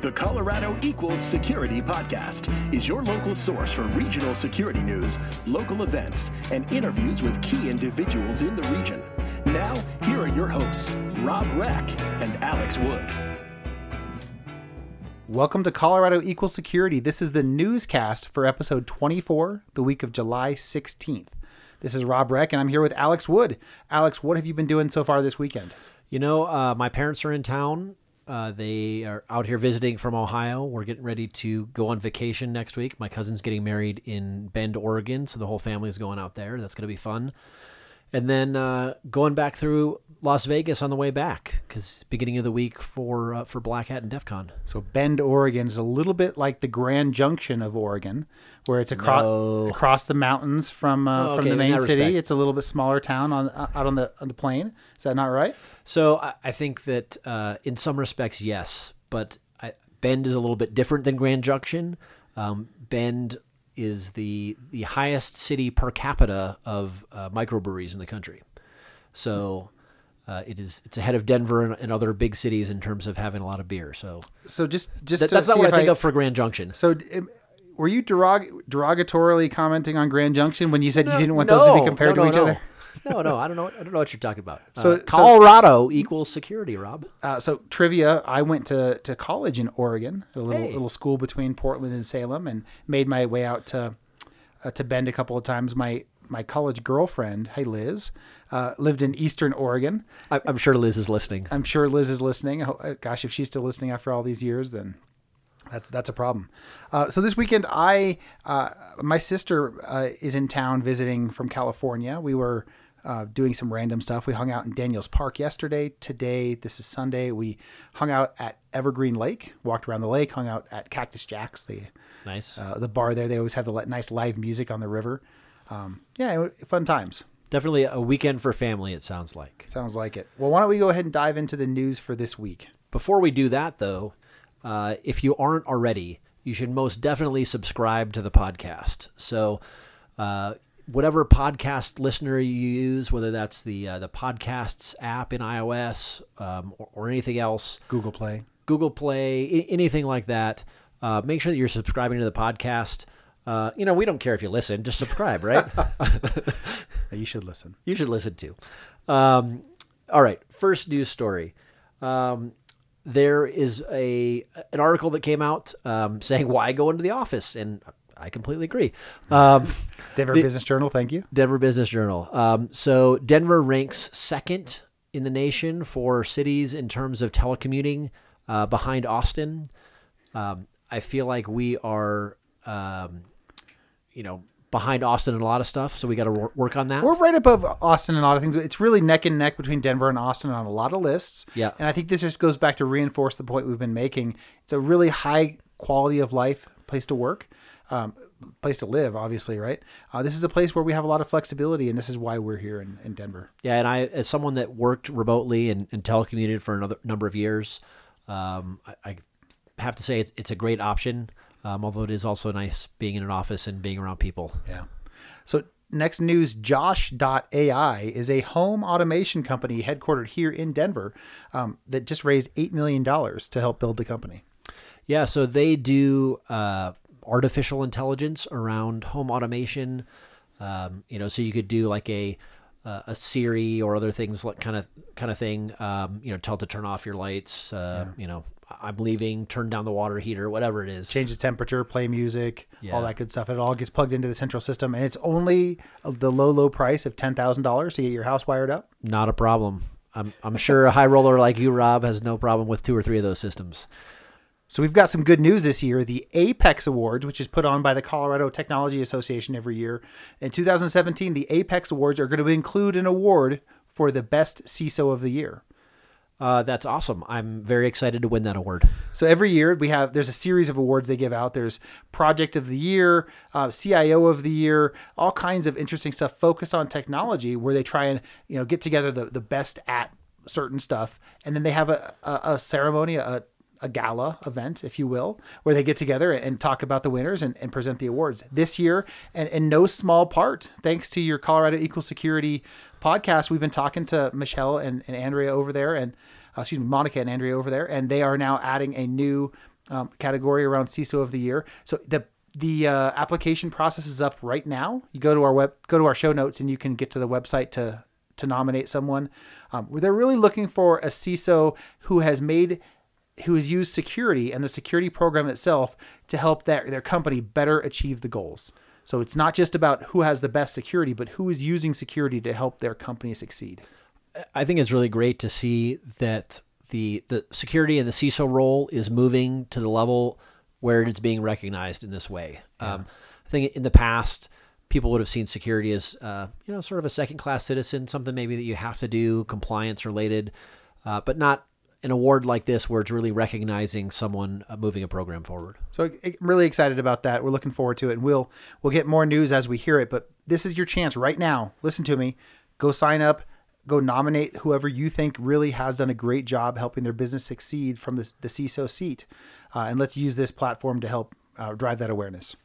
The Colorado Equals Security Podcast is your local source for regional security news, local events, and interviews with key individuals in the region. Now, here are your hosts, Rob Reck and Alex Wood. Welcome to Colorado Equal Security. This is the newscast for episode 24, the week of July 16th. This is Rob Reck, and I'm here with Alex Wood. Alex, what have you been doing so far this weekend? You know, uh, my parents are in town. Uh, they are out here visiting from Ohio. We're getting ready to go on vacation next week. My cousin's getting married in Bend, Oregon, so the whole family is going out there. That's going to be fun. And then uh, going back through Las Vegas on the way back because beginning of the week for uh, for Black Hat and DEF CON. So Bend, Oregon is a little bit like the Grand Junction of Oregon, where it's across No. across the mountains from uh, Oh, from the main city. respect. It's a little bit smaller town on uh, out on the on the plain. Is that not right? So I, I think that uh, in some respects, yes, but I, Bend is a little bit different than Grand Junction. Um, Bend is the the highest city per capita of uh, microbreweries in the country. So uh, it is it's ahead of Denver and, and other big cities in terms of having a lot of beer. So So just just that's not what I think of for Grand Junction. So, um, were you derog- derogatorily commenting on Grand Junction when you said you didn't want those to be compared no, to each no. other? No, no, I don't know. I don't know what you're talking about. So- uh, so- Colorado equals security, Rob. Uh, so trivia: I went to, to college in Oregon, a little Hey. little school between Portland and Salem, and made my way out to uh, to Bend a couple of times. My my college girlfriend, hey Liz, uh, lived in Eastern Oregon. I, I'm sure Liz is listening. I'm sure Liz is listening. Oh, uh, Gosh, if she's still listening after all these years, then that's that's a problem. Uh, so this weekend, I uh, my sister uh, is in town visiting from California. We were uh, doing some random stuff. We hung out in Daniels Park yesterday. Today, this is Sunday. We hung out at Evergreen Lake, walked around the lake, hung out at Cactus Jack's, the Nice. uh, the bar there. They always have the nice live music on the river. Um, yeah, fun times. Definitely a weekend for family, it sounds like. Sounds like it. Well, why don't we go ahead and dive into the news for this week? Before we do that, though, uh, if you aren't already, you should most definitely subscribe to the podcast. So, uh, whatever podcast listener you use, whether that's the uh, the podcasts app in iOS um, or, or anything else, Google Play. Google Play, I- anything like that, uh, make sure that you're subscribing to the podcast. Uh, you know, we don't care if you listen; just subscribe, right? You should listen. you should listen to. Um, all right, first news story. Um, there is a an article that came out um, saying why go into the office, and I completely agree. Um, Denver The- Business Journal. Thank you. Denver Business Journal. Um, so Denver ranks second in the nation for cities in terms of telecommuting, uh, behind Austin. Um, I feel like we are, um, you know, behind Austin in a lot of stuff, so we got to wor- work on that. We're right above Austin and a lot of things. It's really neck and neck between Denver and Austin on a lot of lists. Yeah. And I think this just goes back to reinforce the point we've been making. It's a really high quality of life place to work, um, place to live, obviously, right? Uh, this is a place where we have a lot of flexibility, and this is why we're here in, in Denver. Yeah, and I, as someone that worked remotely and, and telecommuted for another number of years, um, I, I have to say it's, it's a great option. Um, although it is also nice being in an office and being around people. Yeah. So next news, Josh.ai is a home automation company headquartered here in Denver um, that just raised $8 million to help build the company. Yeah, so they do uh, artificial intelligence around home automation. Um, you know, so you could do like a uh, a Siri or other things like kind of kind of thing. Um, you know, tell it to turn off your lights. Uh, You know, I'm leaving. Turn down the water heater. Whatever it is. change the temperature, play music, all that good stuff. It all gets plugged into the central system, and it's only uh, the low, low price of ten thousand dollars to get your house wired up. Not a problem. I'm I'm sure a high roller like you, Rob, has no problem with two or three of those systems. So we've got some good news this year. The Apex Awards, which is put on by the Colorado Technology Association every year, in 2017, the Apex Awards are going to include an award for the best CISO of the year. Uh, that's awesome. I'm very excited to win that award. So every year we have there's a series of awards they give out. There's Project of the Year, uh, CIO of the Year, all kinds of interesting stuff focused on technology where they try and you know get together the, the best at certain stuff, and then they have a, a, a ceremony, a, a gala event, if you will, where they get together and talk about the winners and, and present the awards. This year, and in no small part, thanks to your Colorado Equal Security podcast, we've been talking to Michelle and, and Andrea over there, and uh, excuse me, Monica and Andrea over there, and they are now adding a new um, category around CISO of the year. So the the uh, application process is up right now. You go to our web, go to our show notes, and you can get to the website to to nominate someone. Um, they're really looking for a CISO who has made who has used security and the security program itself to help that their company better achieve the goals. So it's not just about who has the best security, but who is using security to help their company succeed. I think it's really great to see that the the security and the CISO role is moving to the level where it's being recognized in this way. Yeah. Um, I think in the past, people would have seen security as uh, you know sort of a second class citizen, something maybe that you have to do, compliance related, uh, but not an award like this where it's really recognizing someone uh, moving a program forward. So I'm really excited about that. We're looking forward to it, and we'll we'll get more news as we hear it. But this is your chance right now. Listen to me. Go sign up. Go nominate whoever you think really has done a great job helping their business succeed from the, the CISO seat, uh, and let's use this platform to help uh, drive that awareness.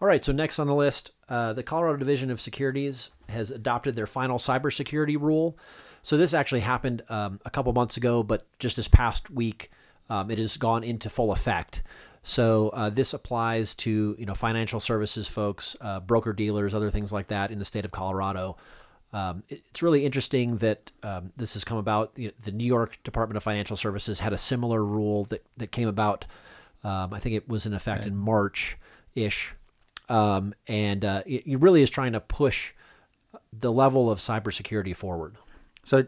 All right. So next on the list, uh, the Colorado Division of Securities has adopted their final cybersecurity rule. So this actually happened um, a couple months ago, but just this past week, um, it has gone into full effect. So uh, this applies to you know financial services folks, uh, broker dealers, other things like that in the state of Colorado. Um, it's really interesting that um, this has come about. You know, the New York Department of Financial Services had a similar rule that that came about. Um, I think it was in effect in March ish, um, and uh, it, it really is trying to push the level of cybersecurity forward. So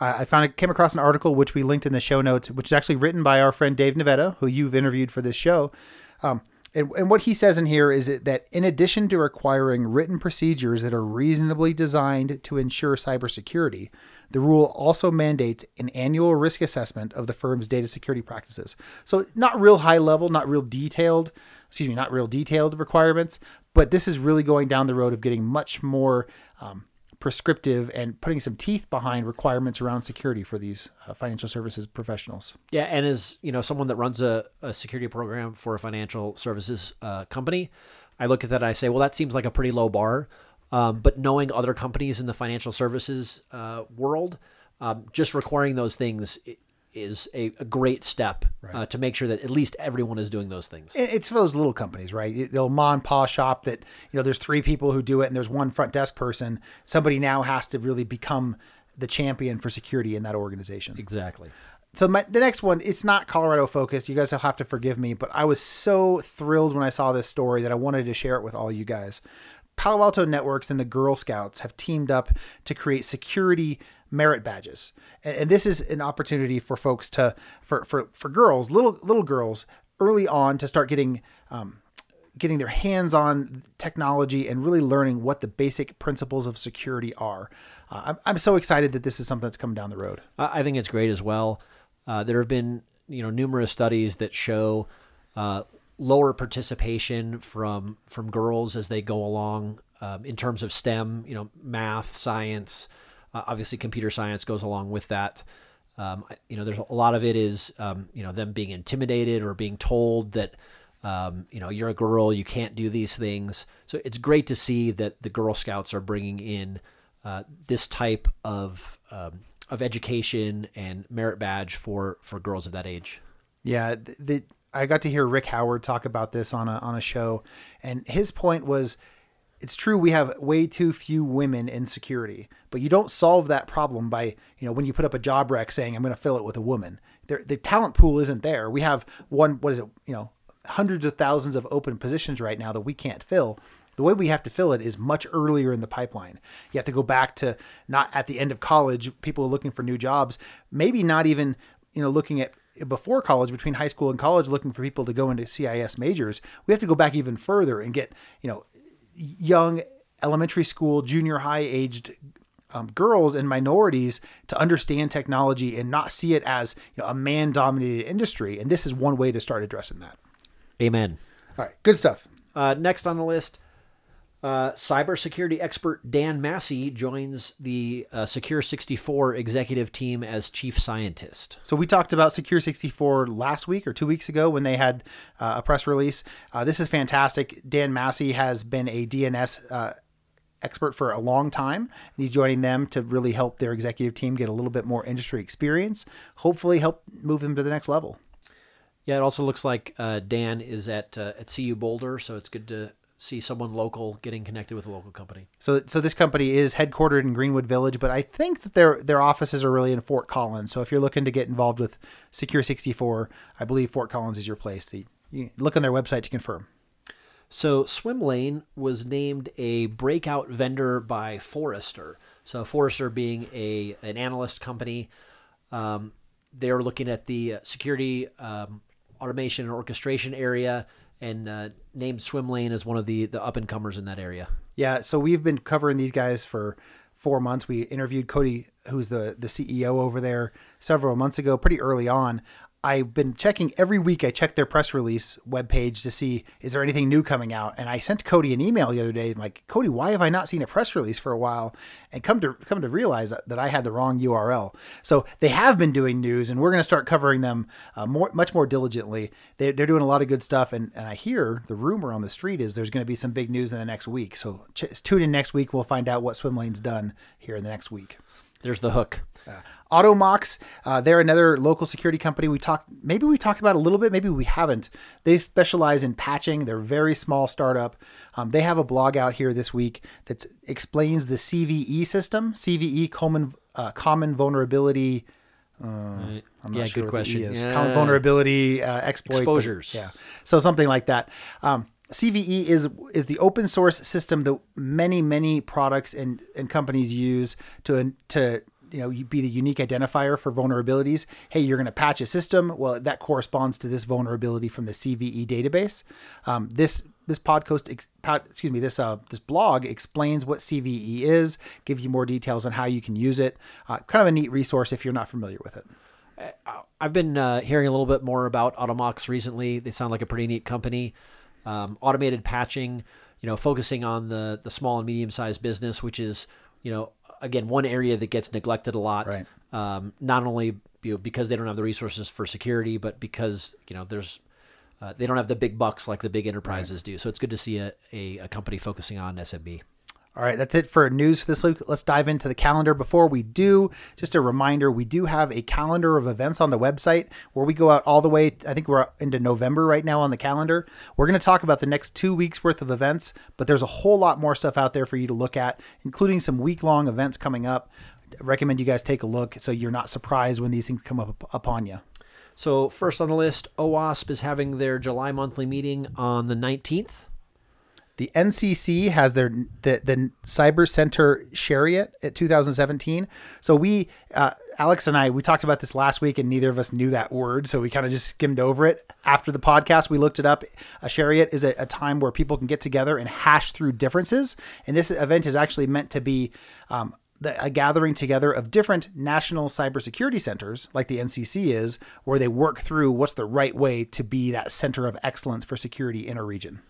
I found it came across an article which we linked in the show notes, which is actually written by our friend Dave Navetta, who you've interviewed for this show. Um, and, and what he says in here is that in addition to requiring written procedures that are reasonably designed to ensure cybersecurity, the rule also mandates an annual risk assessment of the firm's data security practices. So not real high level, not real detailed, excuse me, not real detailed requirements, but this is really going down the road of getting much more um, prescriptive and putting some teeth behind requirements around security for these uh, financial services professionals. Yeah, and as you know, someone that runs a, a security program for a financial services uh, company, I look at that I say, well, that seems like a pretty low bar. Um, but knowing other companies in the financial services uh, world, um, just requiring those things is a, a great step right. uh, to make sure that at least everyone is doing those things. It's for those little companies, right? The mom and pa shop that you know there's three people who do it and there's one front desk person. Somebody now has to really become the champion for security in that organization. Exactly. So my, the next one, it's not Colorado focused. You guys will have to forgive me, but I was so thrilled when I saw this story that I wanted to share it with all you guys. Palo Alto Networks and the Girl Scouts have teamed up to create security merit badges. And this is an opportunity for folks to, for, for, for girls, little, little girls early on to start getting, um, getting their hands on technology and really learning what the basic principles of security are. Uh, I'm, I'm so excited that this is something that's coming down the road. I think it's great as well. Uh, there have been, you know, numerous studies that show uh, lower participation from from girls as they go along um, in terms of STEM, you know, math, science, uh, obviously, computer science goes along with that. Um, you know, there's a lot of it is um, you know them being intimidated or being told that um, you know you're a girl, you can't do these things. So it's great to see that the Girl Scouts are bringing in uh, this type of um, of education and merit badge for for girls of that age. Yeah, the, I got to hear Rick Howard talk about this on a on a show, and his point was it's true we have way too few women in security, but you don't solve that problem by, you know, when you put up a job rec saying I'm going to fill it with a woman. There, the talent pool isn't there. We have one, what is it, you know, hundreds of thousands of open positions right now that we can't fill. The way we have to fill it is much earlier in the pipeline. You have to go back to not at the end of college, people are looking for new jobs, maybe not even, you know, looking at before college, between high school and college, looking for people to go into CIS majors. We have to go back even further and get, you know, young elementary school, junior high aged um, girls and minorities to understand technology and not see it as you know, a man dominated industry. And this is one way to start addressing that. Amen. All right, good stuff. Uh, next on the list, uh, cybersecurity expert Dan Massey joins the uh, Secure 64 executive team as chief scientist. So we talked about Secure 64 last week or two weeks ago when they had uh, a press release. Uh, this is fantastic. Dan Massey has been a DNS uh, expert for a long time, and he's joining them to really help their executive team get a little bit more industry experience. Hopefully, help move them to the next level. Yeah, it also looks like uh, Dan is at uh, at CU Boulder, so it's good to see someone local getting connected with a local company. So, so this company is headquartered in Greenwood Village, but I think that their their offices are really in Fort Collins. So, if you're looking to get involved with Secure 64, I believe Fort Collins is your place. The, you look on their website to confirm. So, Swimlane was named a breakout vendor by Forrester. So, Forrester being a an analyst company, um, they're looking at the security, um, automation, and orchestration area and uh, named Swimlane as one of the the up and comers in that area. Yeah, so we've been covering these guys for four months. We interviewed Cody, who's the the CEO over there, several months ago, pretty early on. I've been checking every week. I check their press release webpage to see is there anything new coming out. And I sent Cody an email the other day, like Cody, why have I not seen a press release for a while? And come to come to realize that, that I had the wrong URL. So they have been doing news, and we're going to start covering them uh, more, much more diligently. They, they're doing a lot of good stuff, and, and I hear the rumor on the street is there's going to be some big news in the next week. So ch- tune in next week. We'll find out what Swimlane's done here in the next week. There's the hook. Uh, Automox, uh, they're another local security company. We talked, maybe we talked about a little bit, maybe we haven't. They specialize in patching. They're a very small startup. Um, they have a blog out here this week that explains the CVE system, CVE common uh, common vulnerability. Uh, I'm not yeah, sure good E question. is. Yeah. Common vulnerability uh, exploit but- Exposures. yeah, so something like that. Um, CVE is is the open source system that many many products and, and companies use to to you know be the unique identifier for vulnerabilities. Hey, you're going to patch a system. Well, that corresponds to this vulnerability from the CVE database. Um, this this podcast, ex- excuse me, this uh, this blog explains what CVE is, gives you more details on how you can use it. Uh, kind of a neat resource if you're not familiar with it. I've been uh, hearing a little bit more about Automox recently. They sound like a pretty neat company. Um, automated patching, you know, focusing on the the small and medium sized business, which is, you know, again one area that gets neglected a lot. Right. Um, not only you know, because they don't have the resources for security, but because you know there's uh, they don't have the big bucks like the big enterprises do. So it's good to see a, a, a company focusing on SMB. All right, that's it for news for this week. Let's dive into the calendar. Before we do, just a reminder we do have a calendar of events on the website where we go out all the way. I think we're into November right now on the calendar. We're going to talk about the next two weeks worth of events, but there's a whole lot more stuff out there for you to look at, including some week long events coming up. I recommend you guys take a look so you're not surprised when these things come up upon you. So first on the list, OWASP is having their July monthly meeting on the 19th. The NCC has their the, the Cyber Center Charrette at 2017. So we, uh, Alex and I, we talked about this last week, and neither of us knew that word, so we kind of just skimmed over it. After the podcast, we looked it up. A charrette is a, a time where people can get together and hash through differences, and this event is actually meant to be. Um, the, a gathering together of different national cybersecurity centers, like the NCC is, where they work through what's the right way to be that center of excellence for security in a region.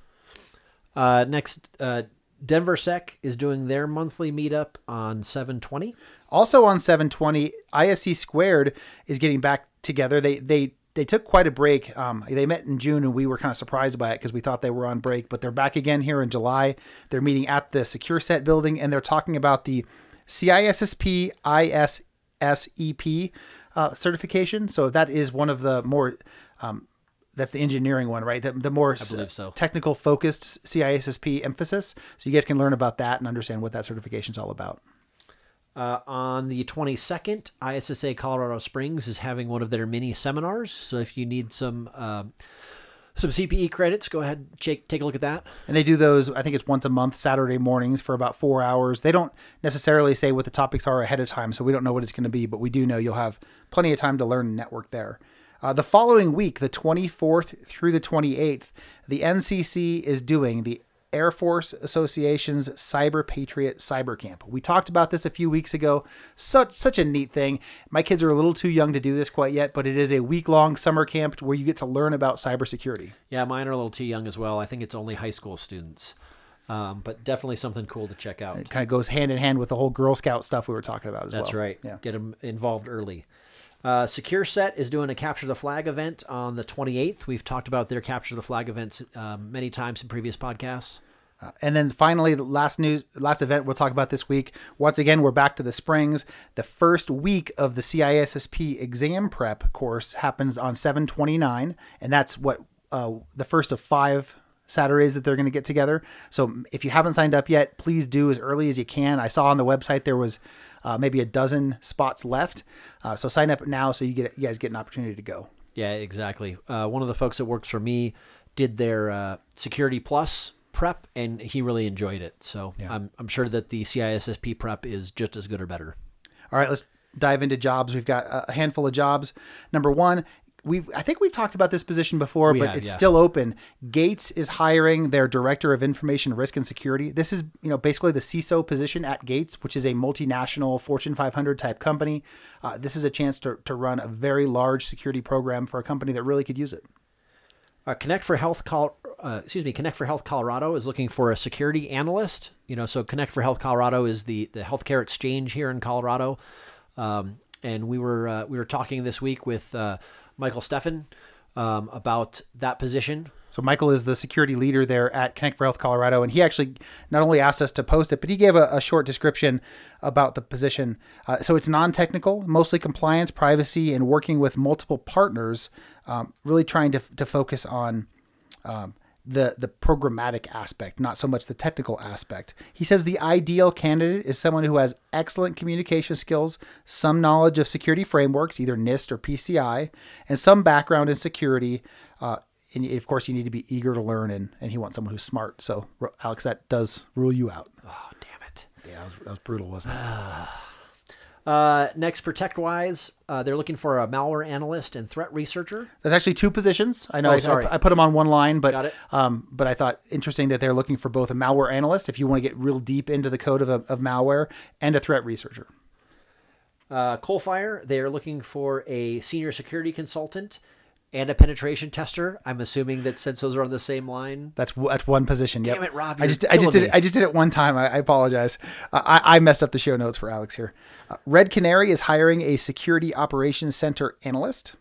Uh, next, uh, Denver Sec is doing their monthly meetup on 720. Also on 720, ISC Squared is getting back together. They they they took quite a break. Um, they met in June, and we were kind of surprised by it because we thought they were on break. But they're back again here in July. They're meeting at the SecureSet building, and they're talking about the CISSP ISSEP uh, certification. So that is one of the more um, that's the engineering one, right? The, the more so. technical focused CISSP emphasis. So you guys can learn about that and understand what that certification is all about. Uh, on the 22nd, ISSA Colorado Springs is having one of their mini seminars. So if you need some uh, some CPE credits, go ahead take take a look at that. And they do those, I think it's once a month, Saturday mornings for about four hours. They don't necessarily say what the topics are ahead of time, so we don't know what it's going to be, but we do know you'll have plenty of time to learn and network there. Uh, the following week, the 24th through the 28th, the NCC is doing the Air Force Association's Cyber Patriot Cyber Camp. We talked about this a few weeks ago. Such such a neat thing. My kids are a little too young to do this quite yet, but it is a week long summer camp where you get to learn about cybersecurity. Yeah, mine are a little too young as well. I think it's only high school students, um, but definitely something cool to check out. It kind of goes hand in hand with the whole Girl Scout stuff we were talking about as That's well. That's right. Yeah. Get them involved early. Uh, SecureSet is doing a Capture the Flag event on the 28th. We've talked about their Capture the Flag events um, many times in previous podcasts. Uh, and then finally, the last news, last event we'll talk about this week. Once again, we're back to the Springs. The first week of the CISSP exam prep course happens on 729, and that's what uh, the first of five Saturdays that they're going to get together. So if you haven't signed up yet, please do as early as you can. I saw on the website there was uh, maybe a dozen spots left, uh, so sign up now so you get you guys get an opportunity to go. Yeah, exactly. Uh, one of the folks that works for me did their uh, Security Plus prep, and he really enjoyed it. So Yeah. I'm, I'm sure that the CISSP prep is just as good or better. All right, let's dive into jobs. We've got a handful of jobs. Number one, we I think we've talked about this position before, We but have, it's yeah. still open. Gates is hiring their director of information risk and security. This is you know basically the CISO position at Gates, which is a multinational Fortune 500 type company. Uh, this is a chance to to run a very large security program for a company that really could use it. Uh, Connect for Health, Col- uh, excuse me, Connect for Health Colorado is looking for a security analyst. You know, so Connect for Health Colorado is the the healthcare exchange here in Colorado, um, and we were uh, we were talking this week with uh, Michael Steffen um, about that position. So Michael is the security leader there at Connect for Health Colorado, and he actually not only asked us to post it, but he gave a, a short description about the position. Uh, so it's non-technical, mostly compliance, privacy, and working with multiple partners. Um, really trying to to focus on um, the the programmatic aspect, not so much the technical aspect. He says the ideal candidate is someone who has excellent communication skills, some knowledge of security frameworks, either NIST or PCI, and some background in security. Uh, and of course, you need to be eager to learn, and, and he wants someone who's smart. So, Alex, that does rule you out. Oh, damn it. Yeah, that was, that was brutal, wasn't it? Uh, next, ProtectWise, uh, they're looking for a malware analyst and threat researcher. There's actually two positions. I know Oh, I, sorry. I, I put them on one line, but um, but I thought interesting that they're looking for both a malware analyst, if you want to get real deep into the code of, a, of malware, and a threat researcher. Uh, Coalfire, they are looking for a senior security consultant and a penetration tester. I'm assuming that since those are on the same line. That's that's one position. Yep. Damn it, Rob, I just I just did me. it. I just did it one time. I, I apologize. Uh, I, I messed up the show notes for Alex here. Uh, Red Canary is hiring a security operations center analyst.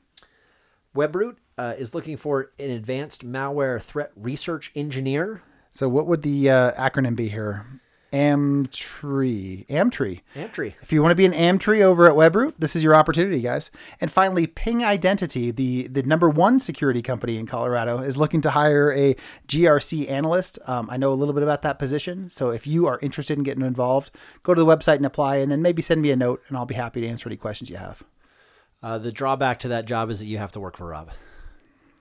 WebRoot uh, is looking for an advanced malware threat research engineer. So what would the uh, acronym be here? Amtree. Amtree. Amtree. If you want to be an Amtree over at WebRoot, this is your opportunity, guys. And finally, Ping Identity, the, the number one security company in Colorado, is looking to hire a GRC analyst. Um, I know a little bit about that position. So if you are interested in getting involved, go to the website and apply, and then maybe send me a note, and I'll be happy to answer any questions you have. Uh, the drawback to that job is that you have to work for Rob.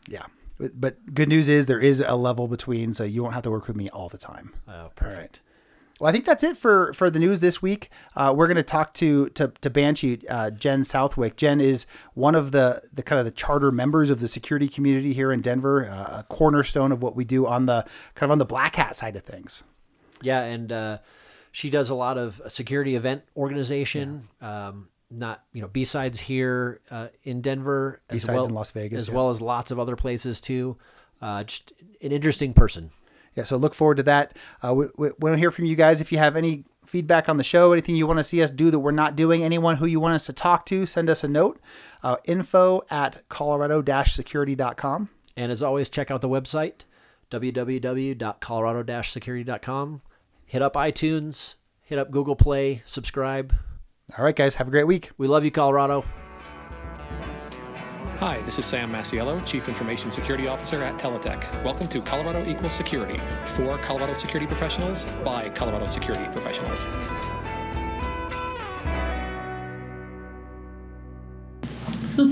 Yeah. But, but good news is there is a level between, so you won't have to work with me all the time. Oh, perfect. Well, I think that's it for for the news this week. Uh, we're going to talk to to to Banshee uh, Jen Southwick. Jen is one of the the kind of the charter members of the security community here in Denver, uh, a cornerstone of what we do on the kind of on the black hat side of things. Yeah, and uh, she does a lot of security event organization. Um, not you know B sides here uh, in Denver, as B-sides well in Las Vegas, as yeah. well as lots of other places too. Uh, just an interesting person. Yeah, so look forward to that. Uh, we, we want to hear from you guys. If you have any feedback on the show, anything you want to see us do that we're not doing, anyone who you want us to talk to, send us a note. Uh, info at colorado-security.com. And as always, check out the website www.colorado-security.com. Hit up iTunes, hit up Google Play, subscribe. All right, guys, have a great week. We love you, Colorado. Hi, this is Sam Masiello, Chief Information Security Officer at Teletech. Welcome to Colorado Equals Security for Colorado security professionals by Colorado security professionals.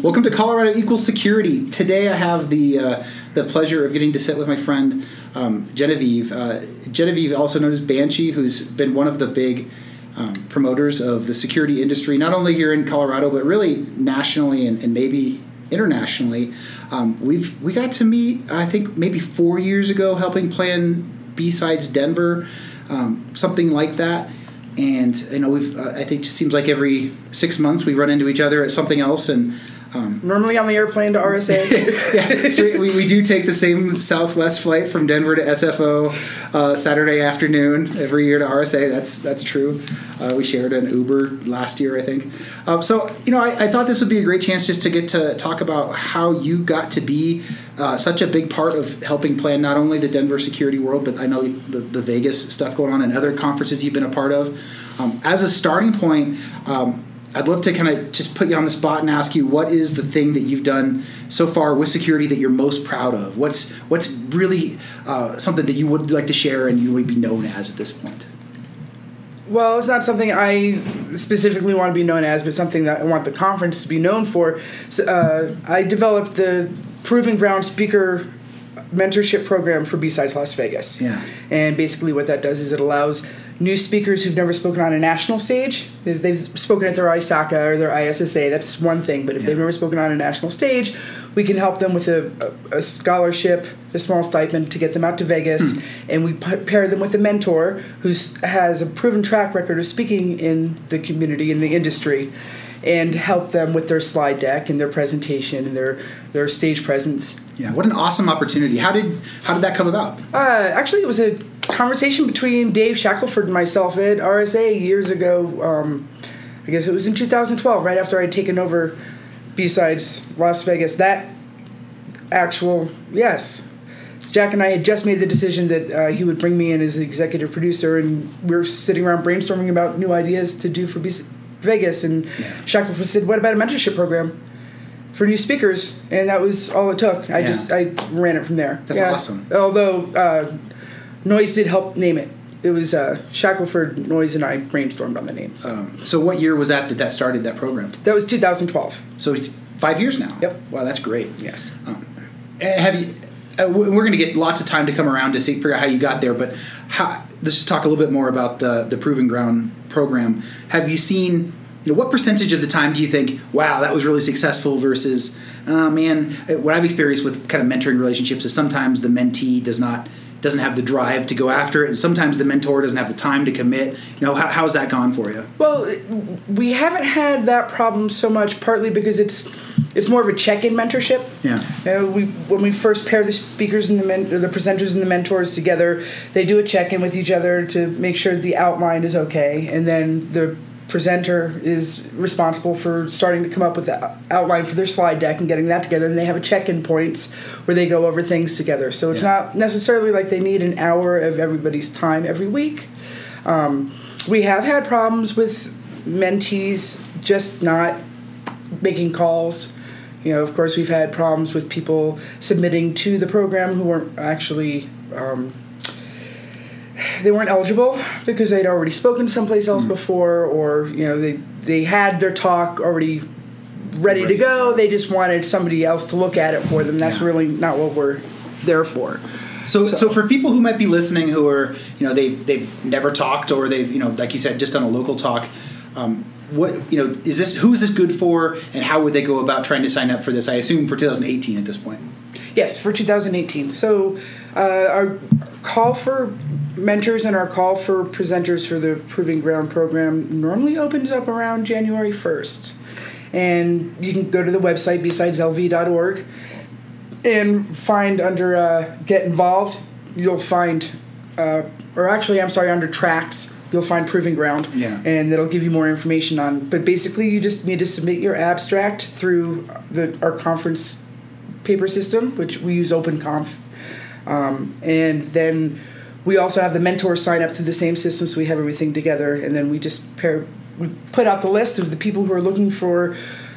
Welcome to Colorado Equals Security. Today I have the uh, the pleasure of getting to sit with my friend um, Genevieve. Uh, Genevieve, also known as Banshee, who's been one of the big um, promoters of the security industry, not only here in Colorado but really nationally and, and maybe internationally. Um, we've we got to meet, I think, maybe four years ago, helping plan B Sides Denver, um, something like that and you know we've uh, i think it seems like every six months we run into each other at something else and Normally on the airplane to RSA. So we, we do take the same Southwest flight from Denver to SFO uh, Saturday afternoon every year to RSA. That's that's true. Uh, we shared an Uber last year, I think. Um, so you know, I, I thought this would be a great chance just to get to talk about how you got to be uh, such a big part of helping plan not only the Denver security world, but I know the, the Vegas stuff going on and other conferences you've been a part of. Um, as a starting point. Um, I'd love to kind of just put you on the spot and ask you what is the thing that you've done so far with security that you're most proud of? What's what's really uh, something that you would like to share and you would be known as at this point? Well, it's not something I specifically want to be known as, but something that I want the conference to be known for. So, uh, I developed the Proving Ground Speaker mentorship program for B-Sides Las Vegas. Yeah. And basically, what that does is it allows new speakers who've never spoken on a national stage. If they've spoken at their ISACA or their ISSA, that's one thing. But if they've never spoken on a national stage, we can help them with a, a, scholarship, a small stipend to get them out to Vegas, and we p- pair them with a mentor who has a proven track record of speaking in the community in the industry. And help them with their slide deck and their presentation and their their stage presence. Yeah, what an awesome opportunity. How did how did that come about? Uh, actually, it was a conversation between Dave Shackleford and myself at RSA years ago. Um, I guess it was in 2012, right after I'd taken over B-Sides Las Vegas. That actual, yes. Jack and I had just made the decision that uh, he would bring me in as the executive producer, and we were sitting around brainstorming about new ideas to do for B- Vegas. And Shackleford said, "What about a mentorship program?" For new speakers, and that was all it took. I Yeah. just I ran it from there. That's awesome. Although uh, Noise did help name it. It was uh, Shackleford, Noise, and I brainstormed on the names. Um, so what year was that that that started that program? that was 2012. So it's five years now. Yep. Wow, that's great. Yes. Um, eh, have you? Uh, we- we're going to get lots of time to come around to see figure out how you got there, but how, let's just talk a little bit more about the the Proving Ground program. Have you seen? You know, what percentage of the time do you think, wow, that was really successful versus, uh, man, eh, what I've experienced with kind of mentoring relationships is sometimes the mentee does not doesn't have the drive to go after it, and sometimes the mentor doesn't have the time to commit. You know, how, how's that gone for you? Well, we haven't had that problem so much, partly because it's it's more of a check-in mentorship. Yeah. Uh, we when we first pair the speakers and the men, or the presenters and the mentors together, they do a check-in with each other to make sure the outline is okay, and then the presenter is responsible for starting to come up with the outline for their slide deck and getting that together and they have a check-in points where they go over things together so it's Yeah. not necessarily like they need an hour of everybody's time every week um, we have had problems with mentees just not making calls. You know, of course, we've had problems with people submitting to the program who weren't actually. Um, they weren't eligible because they'd already spoken someplace else before, or you know they they had their talk already ready to go. They just wanted somebody else to look at it for them. That's Yeah. really not what we're there for. So, so, for people who might be listening who are, you know, they they've never talked or they've, you know, like you said, just done a local talk. Um, what you know is this? Who is this good for, and how would they go about trying to sign up for this? I assume for 2018 at this point. Yes, for 2018. So uh, our call for mentors and our call for presenters for the Proving Ground program normally opens up around January 1st. And you can go to the website bsidesLV.org and find under uh, Get Involved, you'll find, uh, or actually, I'm sorry, under Tracks, you'll find Proving Ground. Yeah. And that'll give you more information on. But basically, you just need to submit your abstract through the our conference paper system, which we use OpenConf. Um, and then we also have the mentors sign up through the same system, so we have everything together. And then we just pair, we put out the list of the people who are looking for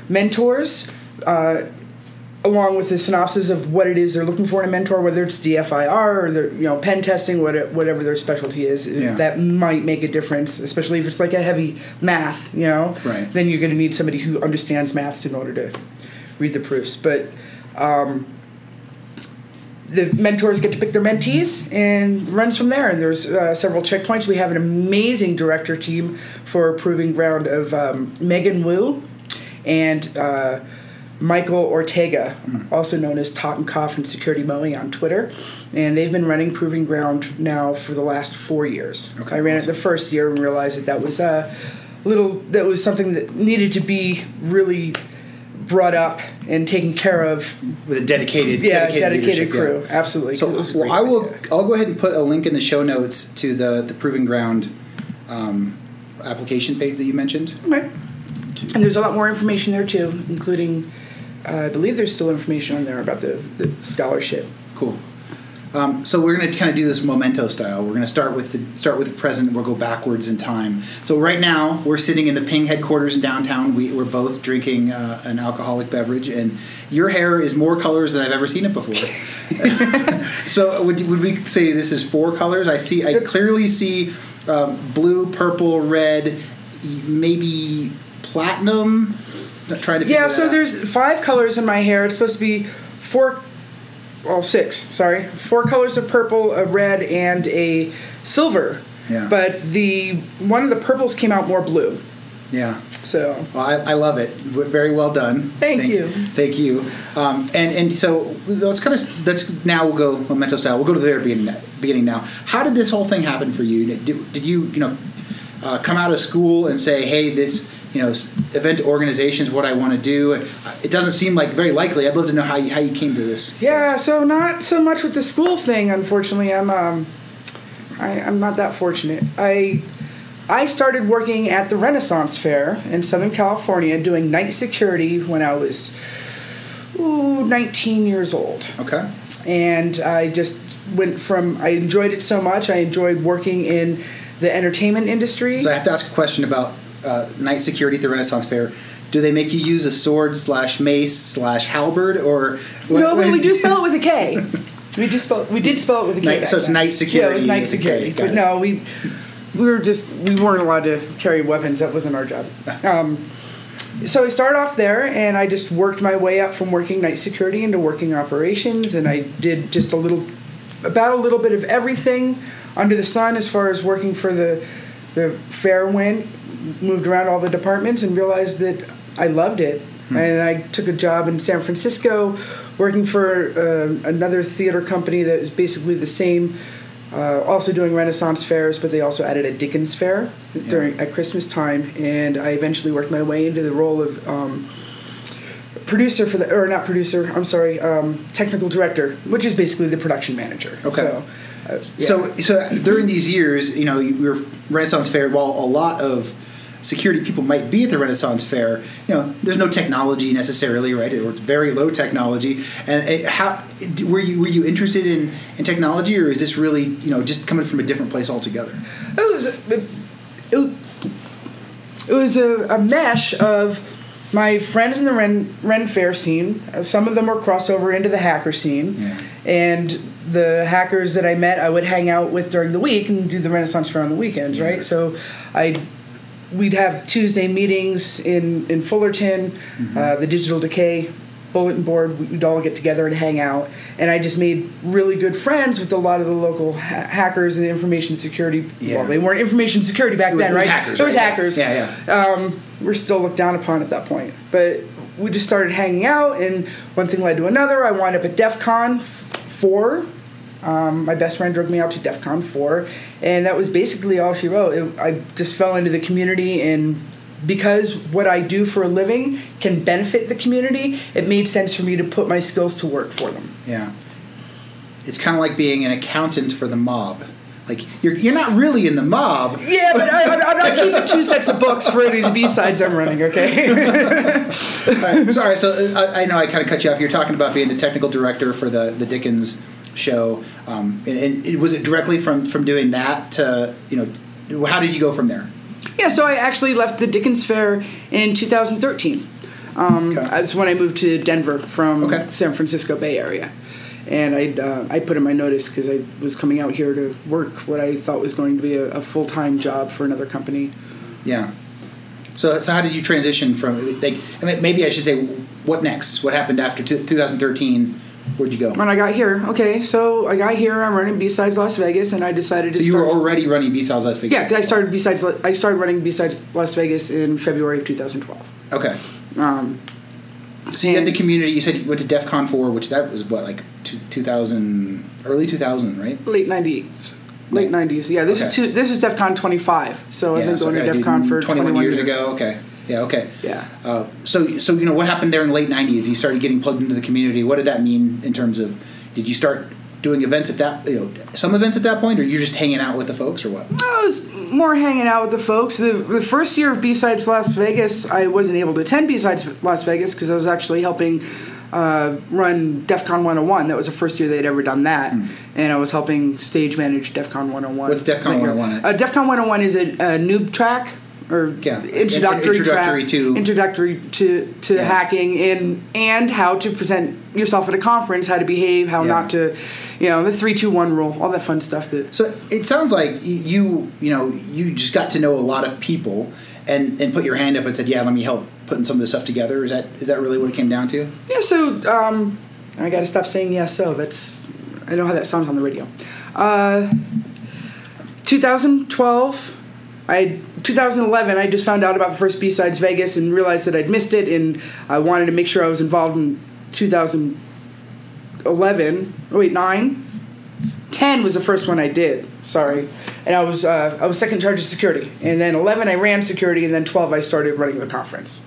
mentors, uh, along with the synopsis of what it is they're looking for in a mentor, whether it's DFIR or they're, you know pen testing, what- whatever their specialty is. Yeah. That might make a difference, especially if it's like a heavy math. You know, Right. then you're going to need somebody who understands maths in order to read the proofs. But um, the mentors get to pick their mentees and runs from there. And there's uh, several checkpoints. We have an amazing director team for Proving Ground of um, Megan Wu and uh, Michael Ortega, also known as Tottenkoph and Security Mowing on Twitter. And they've been running Proving Ground now for the last four years. Okay, I ran awesome. it the first year and realized that that was a little, that was something that needed to be really brought up and taken care of. with a dedicated, Yeah, dedicated, dedicated, leadership, yeah. crew. Absolutely. So It was a well, I will. idea. I'll go ahead and put a link in the show notes to the the Proving Ground um, application page that you mentioned. Okay. And there's a lot more information there too, including, uh, I believe there's still information on there about the, the scholarship. Cool. Um, so we're going to kind of do this memento style. We're going to start with the start with the present. We'll go backwards in time. So right now we're sitting in the Ping headquarters in downtown. We, we're both drinking uh, an alcoholic beverage, and your hair is more colors than I've ever seen it before. so would would we say this is four colors? I see. I clearly see um, blue, purple, red, maybe platinum. Trying to Yeah, so out. there's five colors in my hair. It's supposed to be four, well, six, sorry. Four colors of purple, a red, and a silver. Yeah. But the one of the purples came out more blue. yeah. So Well, I, I love it. Very well done. Thank you. Thank you. Um, and and so let's kind of let's now we'll go memento style. We'll go to the very beginning. Beginning now. How did this whole thing happen for you? Did, did you you know uh, come out of school and say, hey, this you know event organizations what I want to do? It doesn't seem like very likely. I'd love to know how you, how you came to this. yeah, so not so much with the school thing. Unfortunately, I'm um, I, I'm not that fortunate. I I started working at the Renaissance Fair in Southern California doing night security when I was ooh, 19 years old. Okay. and I just went from I enjoyed it so much. I enjoyed working in the entertainment industry. So I have to ask a question about uh, night security at the Renaissance Fair. Do they make you use a sword slash mace slash halberd or no, but we do spell it with a K. We just spell we did spell it with a K. Night- so it's night Yeah, it was night with a K, security. But it. no, we we were just we weren't allowed to carry weapons. That wasn't our job. Um, so I started off there, and I just worked my way up from working night security into working operations, and I did just a little, about a little bit of everything under the sun as far as working for the, the fair went. Moved around all the departments and realized that I loved it, and I took a job in San Francisco, working for uh, another theater company that was basically the same. Uh, also doing Renaissance fairs, but they also added a Dickens fair during at Christmas time, and I eventually worked my way into the role of um, producer for the or not producer. I'm sorry, um, technical director, which is basically the production manager. Okay. So, was- yeah. So, so during these years, you know, you were Renaissance Fair. While a lot of security people might be at the Renaissance Fair, you know, there's no technology necessarily, right? Or it's very low technology. And it, how were you were you interested in, in technology, or is this really you know just coming from a different place altogether? it was it, it, was a, a mesh of my friends in the Ren, Ren Fair scene. Some of them were crossover into the hacker scene, Yeah. and the hackers that I met, I would hang out with during the week and do the Renaissance Fair on the weekends, right? So, I we'd have Tuesday meetings in in Fullerton, uh, the Digital Decay bulletin board. We'd all get together and hang out, and I just made really good friends with a lot of the local ha- hackers and information security. Yeah. Well, they weren't information security back was- then, it was right? hackers, It was right? hackers. Yeah, yeah. Um, we're still looked down upon at that point, but we just started hanging out, and one thing led to another. I wound up at DEF CON f- four. Um, my best friend drove me out to DEF CON 4, and that was basically all she wrote. It, I just fell into the community, and because what I do for a living can benefit the community, it made sense for me to put my skills to work for them. Yeah. It's kind of like being an accountant for the mob. Like you're you're not really in the mob. Yeah, but I, I'm- I'm not keeping two sets of books for any of the B sides I'm running, okay? Right. Sorry, so uh, I, I know I kind of cut you off. You're talking about being the technical director for the the Dickens show, um, and, and was it directly from from doing that to you know, how did you go from there? Yeah, so I actually left the Dickens Fair in 2013. Um, Okay. That's when I moved to Denver from Okay. San Francisco Bay Area. And I uh, I put in my notice because I was coming out here to work what I thought was going to be a, a full time job for another company. Yeah. So so how did you transition from like I mean, maybe I should say what next? What happened after two, 2013? Where'd you go? When I got here, okay, so I got here. I'm running B Sides Las Vegas, and I decided to So you start. were already running B Sides Las Vegas. yeah, I started B Sides. I started running B Sides Las Vegas in February of 2012. Okay. Um, So you had the community. You said you went to DEF CON four, which that was what like two, 2000, early 2000, right? late '90s. Late '90s. Yeah, this Okay. is two, this is DEF CON 25. So I've been going I to DEF CON for 21 21 years years ago. Okay. Yeah. Okay. Yeah. Uh, so so you know what happened there in the late '90s? You started getting plugged into the community. What did that mean in terms of? Did you start doing events at that? You know, some events at that point, or you're just hanging out with the folks, or what? I was more hanging out with the folks. The, the first year of B-Sides Las Vegas, I wasn't able to attend B-Sides Las Vegas because I was actually helping uh, run DEF CON 101. That was the first year they'd ever done that. And I was helping stage manage DEF CON 101. What's DEF CON 101? Uh, DEF CON 101 is a, a noob track. Or Yeah, introductory, introductory track, to- introductory to, to Yeah. hacking and and how to present yourself at a conference, how to behave, how Yeah. not to, you know, the three two one rule, all that fun stuff that So it sounds like you you know you just got to know a lot of people and and put your hand up and said, yeah, let me help putting some of this stuff together. Is that is that really what it came down to? Yeah, so um, I got to stop saying yes. So that's I know how that sounds on the radio. Uh, 2012, I 2011. I just found out about the first B sides Vegas and realized that I'd missed it, and I wanted to make sure I was involved in 2011. Oh wait, nine. 10 was the first one I did. Sorry, and I was uh, I was second charge of security, and then 11 I ran security, and then 12 I started running the conference.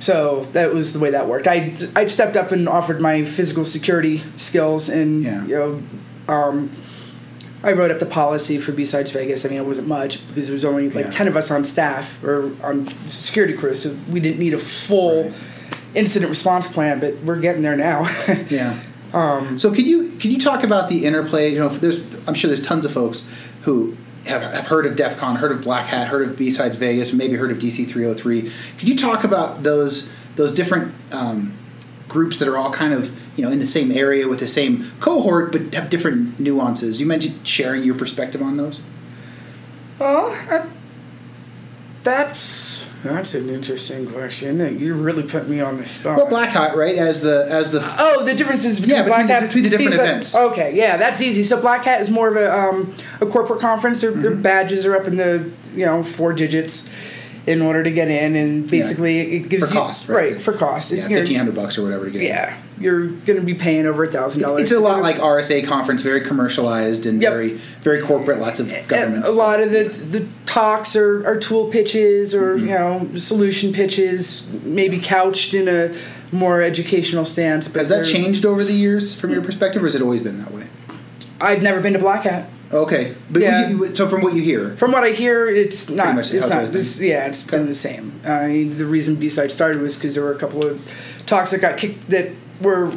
So that was the way that worked. I I stepped up and offered my physical security skills, and Yeah. you know, um, I wrote up the policy for B-Sides Vegas. I mean, it wasn't much because there was only like Yeah. ten of us on staff or on security crew, so we didn't need a full Right. incident response plan. But we're getting there now. Yeah. Um, so could you could you talk about the interplay? You know, there's I'm sure there's tons of folks who have, have heard of DEF CON, heard of Black Hat, heard of B-Sides Vegas, maybe heard of DC 303. Could you talk about those those different um, groups that are all kind of you know in the same area with the same cohort but have different nuances? Do You mentioned sharing your perspective on those. Well, I, that's that's an interesting question. You really put me on the spot. Well, Black Hat, right? As the as the Oh, the differences between Yeah, between Black the- Hat between the different events. Okay, yeah, that's easy. So Black Hat is more of a um, a corporate conference. Their, Mm-hmm. their badges are up in the you know four digits in order to get in, and basically it gives For you cost, right? for cost. yeah, fifteen hundred bucks or whatever to get. in. Yeah, you're going to be paying over a thousand dollars. It's a lot like RSA conference, very commercialized and Yep. very very corporate. Lots of government. a lot of the the talks are, are tool pitches or Mm-hmm. you know solution pitches, maybe couched in a more educational stance. But Has that changed over the years from your perspective, or has it always been that way? I've never been to Black Hat. Okay, but Yeah. you, so from what you hear, From what I hear, it's not. much It's not. It's, yeah, it's been the same. I mean, the reason B side started was because there were a couple of talks that got kicked that were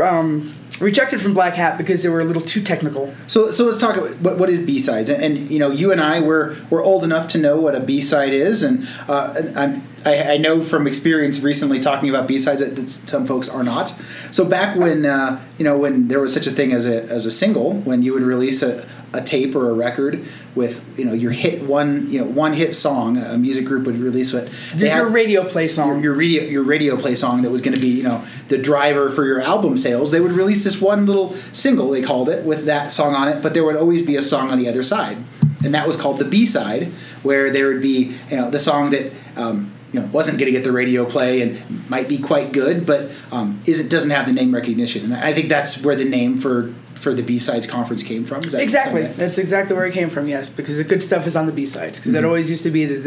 um, rejected from Black Hat because they were a little too technical. so so let's talk about what, what is B sides, and, and you know you and I we're we're old enough to know what a B side is, and uh, I'm. I, I know from experience recently talking about B sides that, that some folks are not. So back when uh, you know when there was such a thing as a as a single, when you would release a, a tape or a record with you know your hit one you know one hit song, a music group would release it. Your, your radio play song. your, your radio your radio play song that was going to be you know the driver for your album sales they would release this one little single they called it with that song on it but there would always be a song on the other side and that was called the b-side where there would be you know the song that um, you know wasn't going to get the radio play and might be quite good but um, is it doesn't have the name recognition and i think that's where the name for for the b-sides conference came from that Exactly. is that right? That's exactly where it came from. Yes, because the good stuff is on the B sides. Because it Mm-hmm. always used to be that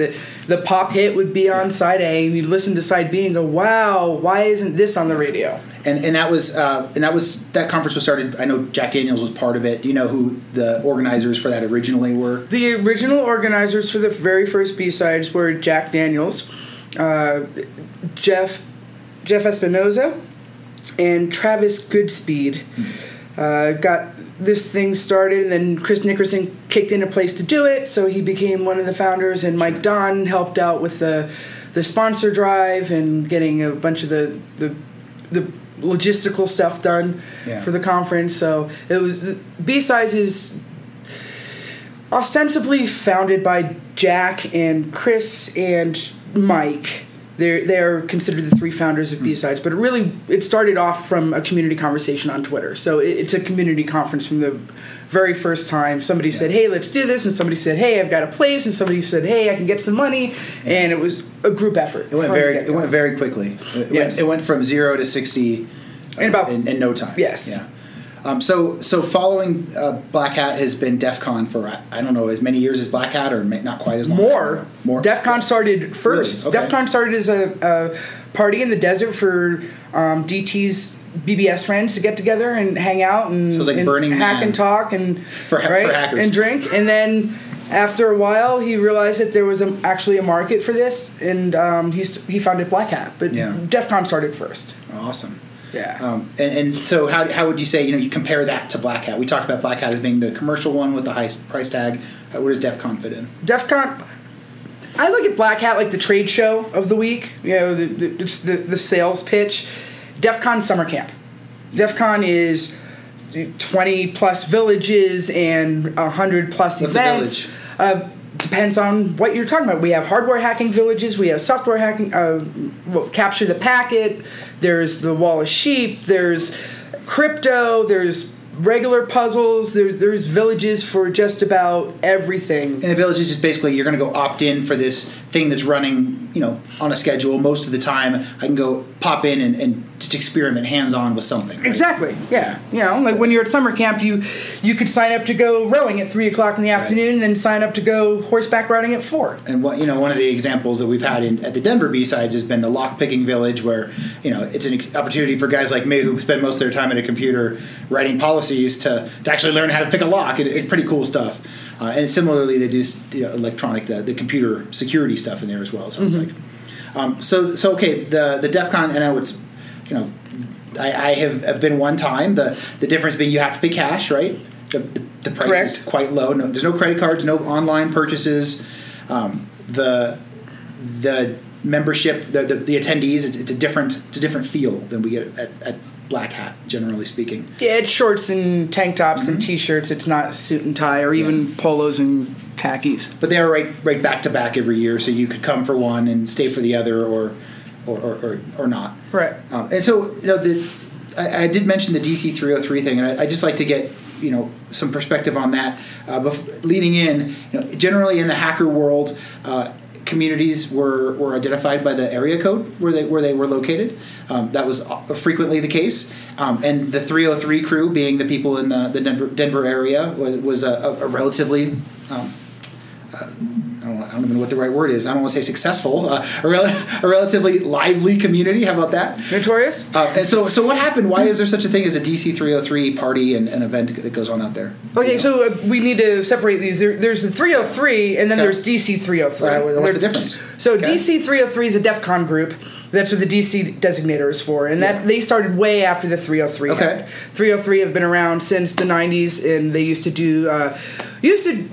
the, the pop hit would be on side A, and you'd listen to side B and go, "Wow, why isn't this on the radio?" and and that was uh, and that was that conference was started. I know Jack Daniels was part of it. Do you know who the organizers for that originally were? The original organizers for the very first B sides were Jack Daniels, uh, Jeff Jeff Espinoza, and Travis Goodspeed. Uh, got this thing started, and then Chris Nickerson kicked in a place to do it, so he became one of the founders. And Mike Dahn helped out with the the sponsor drive and getting a bunch of the the the logistical stuff done Yeah. for the conference. So it was B sides is ostensibly founded by Jack and Chris and Mike. They're they're considered the three founders of B sides, but it really it started off from a community conversation on Twitter. So it, it's a community conference from the very first time. Somebody said, "Hey, let's do this," and somebody said, "Hey, I've got a place," and somebody said, "Hey, I can get some money," and it was a group effort. It went very. It went very quickly. It, Yes. went, it went from zero to sixty uh, In about- in, in no time. Yes. Yeah. Um, so, so following uh, Black Hat has been DEF CON for I, don't know as many years as Black Hat, or not quite as long. More. more. DEF CON started first. Really? Okay. DEF CON started as a, a party in the desert for um, DT's BBS friends to get together and hang out and, So it was like and Burning hack and talk and For ha- right for hackers. and drink. And then after a while, he realized that there was a, actually a market for this, and um, he st- he founded Black Hat. But Yeah. DEF CON started first. Awesome. Yeah. Um, and, and so, how, how would you say you know you compare that to Black Hat? We talked about Black Hat as being the commercial one with the highest price tag. Uh, where does DEF CON fit in? DEF CON. I look at Black Hat like the trade show of the week. You know, the, the, it's the, the sales pitch. DEF CON summer camp. DEF CON is 20 plus villages and 100 plus What's a events. village? Uh, depends on what you're talking about. We have hardware hacking villages. We have software hacking. Uh, well, capture the packet. There's the wall of sheep. There's crypto. There's regular puzzles. There's there's villages for just about everything. And the village is just basically you're going to go opt in for this thing that's running, you know, on a schedule. Most of the time, I can go pop in and, and just experiment hands on with something. right? Exactly. Yeah. You know, like when you're at summer camp, you you could sign up to go rowing at three o'clock in the afternoon, and then sign up to go horseback riding at four. And what you know, one of the examples that we've had in, at the Denver B sides has been the lockpicking village, where you know it's an opportunity for guys like me who spend most of their time at a computer writing policies to, to actually learn how to pick a lock. It, it's pretty cool stuff. Uh, and similarly, they do you know, electronic the, the computer security stuff in there as well. Sounds like. Um, so so okay, the the DEF CON. And I know it's you know I, I have, been one time. The the difference being you have to pay cash, right? The, the, the price Correct. is quite low. No, there's no credit cards, no online purchases. Um, the the membership, the, the, the attendees, it's, it's a different it's a different feel than we get at, at Black Hat, generally speaking. Yeah, it's shorts and tank tops and t-shirts. It's not suit and tie or even polos and khakis. But they are right right back to back every year, so you could come for one and stay for the other, or or or, or, or not. Right. Um, and so you know the I, I did mention the DC 303 thing, and I, I just like to get you know some perspective on that. Uh, bef- leading in, you know, generally in the hacker world. Uh, Communities were, were identified by the area code where they where they were located. Um, that was frequently the case, um, and the 303 crew, being the people in the, the Denver, Denver area, was, was a, a relatively um, don't, I don't even know what the right word is. I don't want to say successful. Uh, a, rel- a relatively lively community. How about that? Notorious. Uh, and so, so what happened? Why is there such a thing as a DC 303 party and an event that goes on out there? Okay, so uh, we need to separate these. There, there's the 303, and then Okay. there's DC 303. All right, what's the difference? So Okay. DC 303 is a DEF CON group. That's what the DC designator is for, and Yeah. that they started way after the 303. Okay. Act. 303 have been around since the 90s, and they used to do uh, used to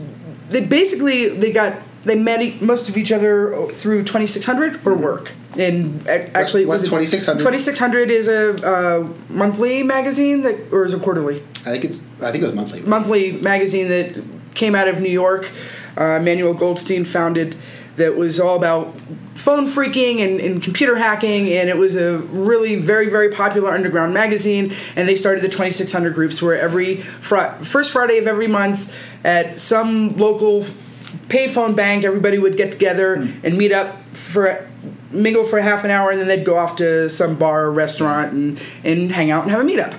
they basically they got they met e- most of each other through 2600 or work. And actually, it what's a- 2600? 2600 is a uh, monthly magazine that, or is it quarterly? I think it's. I think it was monthly. monthly magazine that came out of New York. Uh, Emmanuel Goldstein founded that was all about phone phreaking and, and computer hacking, and it was a really very very popular underground magazine. And they started the 2600 groups, where every fri- first Friday of every month at some local payphone bank, everybody would get together and meet up for mingle for half an hour, and then they'd go off to some bar or restaurant and and hang out and have a meetup.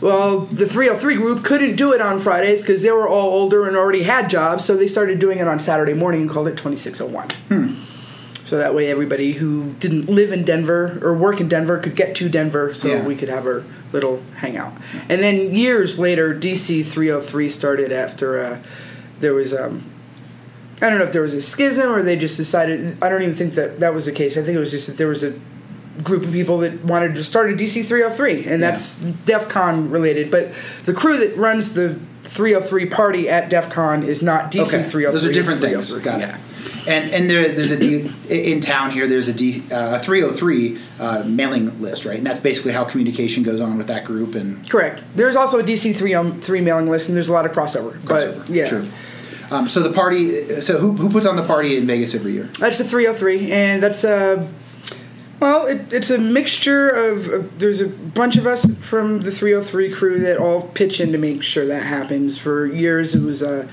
Well, the 303 group couldn't do it on Fridays because they were all older and already had jobs, so they started doing it on Saturday morning and called it 2601. So that way, everybody who didn't live in Denver or work in Denver could get to Denver so Yeah. we could have our little hangout. And then years later, DC 303 started after uh, there was. Um, I don't know if there was a schism or they just decided. I don't even think that that was the case. I think it was just that there was a group of people that wanted to start a DC 303, and that's DEF CON related. But the crew that runs the 303 party at DEF CON is not DC Okay, 303. those are different things. 303. Got Yeah. it. And and there, there's a D, in town here. There's a D, uh, 303 uh, mailing list, right? And that's basically how communication goes on with that group and Correct. There's also a DC 303 mailing list, and there's a lot of crossover. crossover. But yeah, Sure. Um, so the party. So who, who puts on the party in Vegas every year? that's the 303, and that's uh, well, it, it's a mixture of, of. There's a bunch of us from the 303 crew that all pitch in to make sure that happens. For years, it was uh,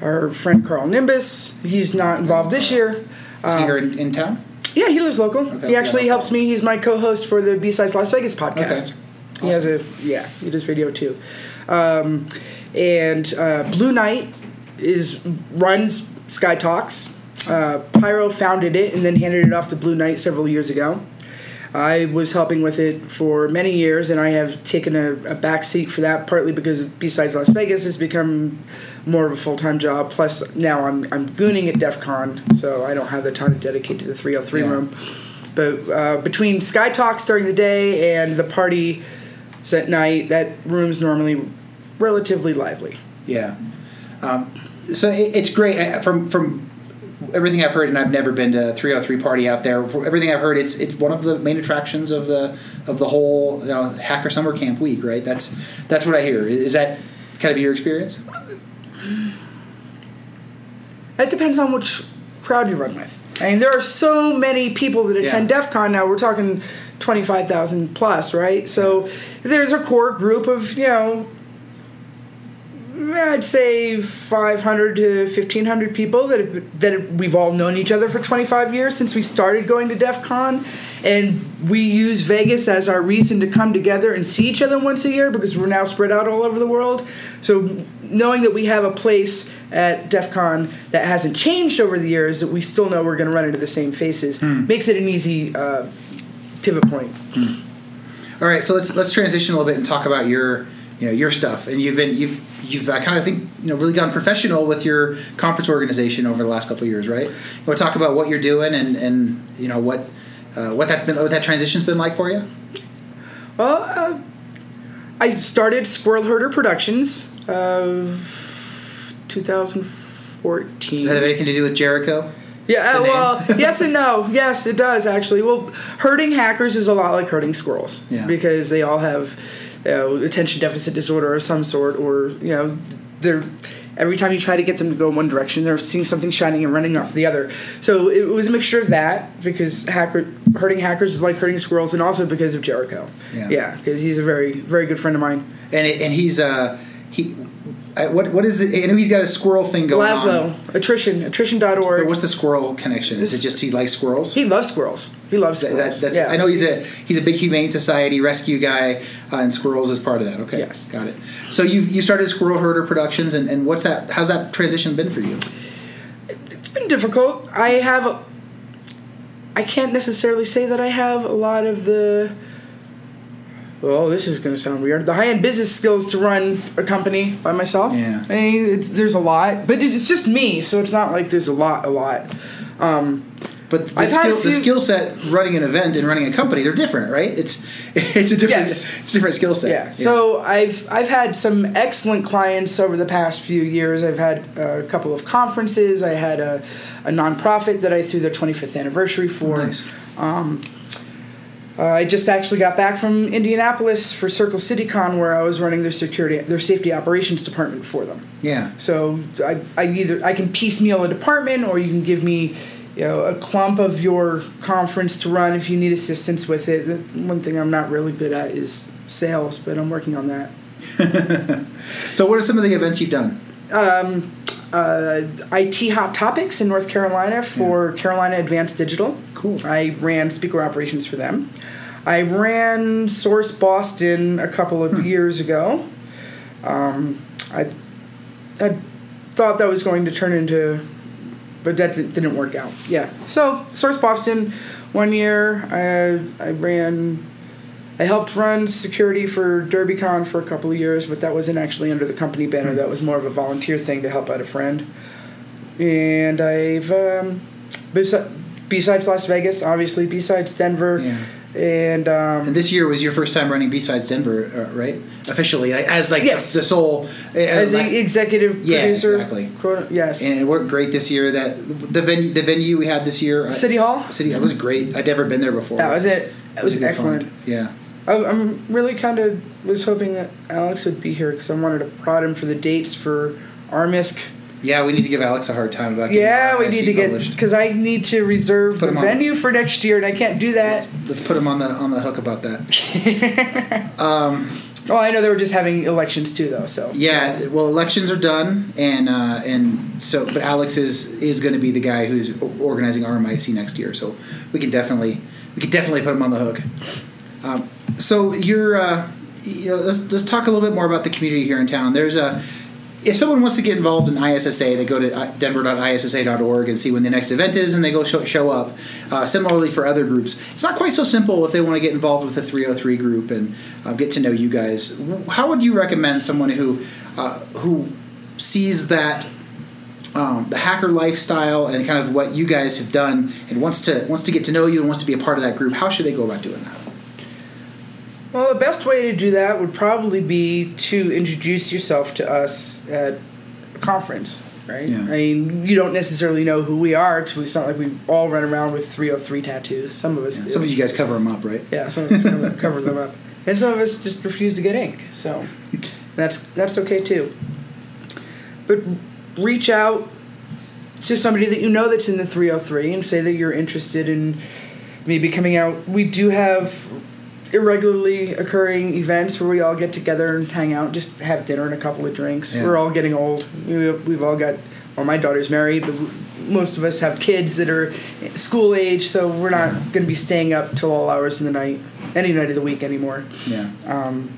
our friend Carl Nimbus. He's not involved this year. Is he here in, in town? Yeah, he lives local. Okay, he actually yeah. helps me. He's my co-host for the B Sides Las Vegas podcast. Okay. He has a yeah, he does video too. Um, and uh, Blue Knight is runs Sky Talks. Uh, Pyro founded it and then handed it off to Blue Knight several years ago. I was helping with it for many years, and I have taken a, a back seat for that, partly because B-Sides Las Vegas it's become more of a full-time job. Plus, now I'm I'm gooning at DEF CON, so I don't have the time to dedicate to the 303 Yeah. room. But uh, between Sky Talks during the day and the party at night, that room's normally relatively lively. Yeah. Um, so it, it's great from from everything I've heard, and I've never been to a 303 party out there. From everything I've heard, it's it's one of the main attractions of the of the whole you know, Hacker Summer Camp week. Right. That's that's what I hear. Is that kind of your experience? It depends on which crowd you run with. I mean, there are so many people that attend Yeah. DEF CON now. We're talking 25,000 plus, right? So there's a core group of, you know, I'd say 500 to 1,500 people that, have, that we've all known each other for 25 years since we started going to DEF CON. And we use Vegas as our reason to come together and see each other once a year because we're now spread out all over the world. So knowing that we have a place at DEF CON that hasn't changed over the years, that we still know we're going to run into the same faces, makes it an easy uh, pivot point. All right, so let's let's transition a little bit and talk about your you know your stuff. And you've been you've you've uh, kind of think you know really gone professional with your conference organization over the last couple of years, right? You want to talk about what you're doing and and you know what uh, what that's been what that transition's been like for you? Well, uh, I started Squirrel Herder Productions of 2014. Does that have anything to do with Jericho? Yeah, uh, well, yes and no. Yes, it does actually. Well, herding hackers is a lot like herding squirrels Yeah. because they all have know, attention deficit disorder of some sort, or you know, they're every time you try to get them to go in one direction, they're seeing something shining and running off the other. So it was a mixture of that because hacker herding hackers is like hurting squirrels, and also because of Jericho. Yeah. Yeah, because he's a very very good friend of mine. And it, and he's uh he what what is the I know he's got a squirrel thing going Laszlo, on. attrition, attrition.org. But what's the squirrel connection? Is it just he likes squirrels? he loves squirrels. He loves squirrels. that- that's, yeah. I know he's a he's a big humane society rescue guy, uh, and squirrels is part of that. Okay, Yes. got it. So you you started Squirrel Herder Productions, and, and what's that? How's that transition been for you? it's been difficult. I have. I can't necessarily say that I have a lot of the. Well, this is going to sound weird. The high-end business skills to run a company by myself. Yeah. I mean, it's, there's a lot, but it's just me, so it's not like there's a lot, a lot. Um, But the I've had a skill, the skill set running an event and running a company they're different, right? It's it's a different Yes. it's a different skill set. Yeah. So I've I've had some excellent clients over the past few years. I've had a couple of conferences. I had a, a nonprofit that I threw their 25th anniversary for. nice. Uh, I just actually got back from Indianapolis for Circle City Con, where I was running their security, their safety operations department for them. Yeah. So I, I either I can piecemeal a department, or you can give me, you know, a clump of your conference to run if you need assistance with it. The one thing I'm not really good at is sales, but I'm working on that. So what are some of the events you've done? Uh, IT Hot Topics in North Carolina for Carolina Advanced Digital. Cool. I ran speaker operations for them. I ran Source Boston a couple of years ago. Um, I, I thought that was going to turn into, but that di- didn't work out. Yeah. So Source Boston, one year I I ran. I helped run security for DerbyCon for a couple of years, but that wasn't actually under the company banner. That was more of a volunteer thing to help out a friend. And I've um, B-Sides Las Vegas, obviously, B-Sides Denver, Yeah. and um, And this year was your first time running B-Sides Denver, uh, right? Officially, as like Yes. the sole. uh, as like- executive Yeah, producer, exactly. quote, yes, and it worked great this year. That the venue, the venue we had this year, City Hall. City, Hall it was great. I'd never been there before. That was it. It was, a good excellent. find. Yeah. I, I'm really kind of was hoping that Alex would be here because I wanted to prod him for the dates for RMISC. Yeah, we need to give Alex a hard time about. getting Yeah, we need to get because I need to reserve Put the him on. venue for next year, and I can't do that. Let's put him on the on the hook about that. Oh, I know they were just having elections too, though. So Yeah, well, elections are done, and uh, and so, but Alex is is going to be the guy who's organizing RMISC next year, so we can definitely we can definitely put him on the hook. Um, so you're uh, you know, let's let's talk a little bit more about the community here in town. There's a if someone wants to get involved in ISSA, they go to uh, denver.issa.org and see when the next event is, and they go show, show up. Uh, similarly for other groups, it's not quite so simple if they want to get involved with the 303 group and uh, get to know you guys. How would you recommend someone who uh, who sees that um, the hacker lifestyle and kind of what you guys have done and wants to wants to get to know you and wants to be a part of that group? How should they go about doing that? Well, the best way to do that would probably be to introduce yourself to us at a conference, right? Yeah. I mean, you don't necessarily know who we are. So it's not like we all run around with 303 tattoos. Some of us do. Some of you guys cover them up, right? Yeah, some of us cover, cover them up, and some of us just refuse to get ink. So that's that's okay too. But reach out to somebody that you know that's in the 303 and say that you're interested in maybe coming out. We do have irregularly occurring events where we all get together and hang out, just have dinner and a couple of drinks. Yeah. We're all getting old. We- We've all got. Well, my daughter's married, but most of us have kids that are school age, so we're not going to be staying up till all hours in the night, any night of the week anymore. Yeah. Um,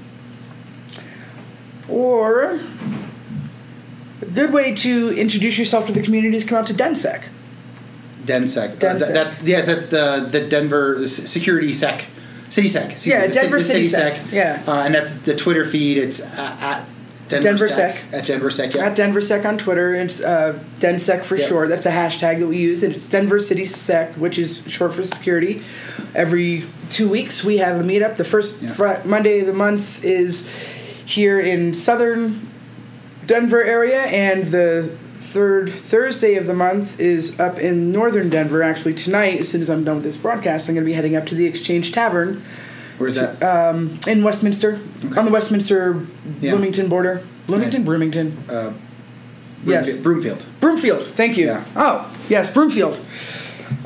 or a good way to introduce yourself to the community is come out to DenSec. DenSec. Uh, DenSec. that- that's yes, that's the the Denver Security Sec, City Sec. excuse Yeah, Denver the City Sec, yeah. uh, and that's the Twitter feed. It's at, at Denver, Denver Sec, Sec. at Denver Sec. Yeah. At DenverSec on Twitter, it's uh, DenSec for short. That's the hashtag that we use, and it's Denver City Sec, which is short for security. Every two weeks, we have a meetup. The first Yeah. Fri- Monday of the month is here in southern Denver area, and the third Thursday of the month is up in northern Denver. Actually, tonight, as soon as I'm done with this broadcast, I'm going to be heading up to the Exchange Tavern Where's that? um, in Westminster, on the Westminster Yeah. Bloomington border. Bloomington. Bloomington. uh, yes. Broomfield. Broomfield. Broomfield. Thank you. Yeah. Oh, yes, Broomfield.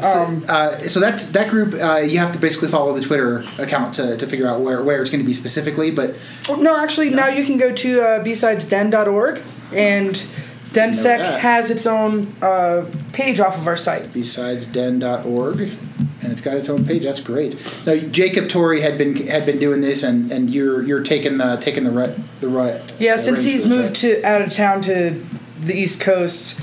So, uh, so that's that group. Uh, you have to basically follow the Twitter account to, to figure out where, where it's going to be specifically. But Oh, no, actually, now you can go to uh, bsidesden.org, and DenSec has its own uh, page off of our site. bsidesden.org and it's got its own page that's great now jacob Torrey had been had been doing this and and you're you're taking the taking the right the right Yeah, the since he's moved to out of town to the East Coast,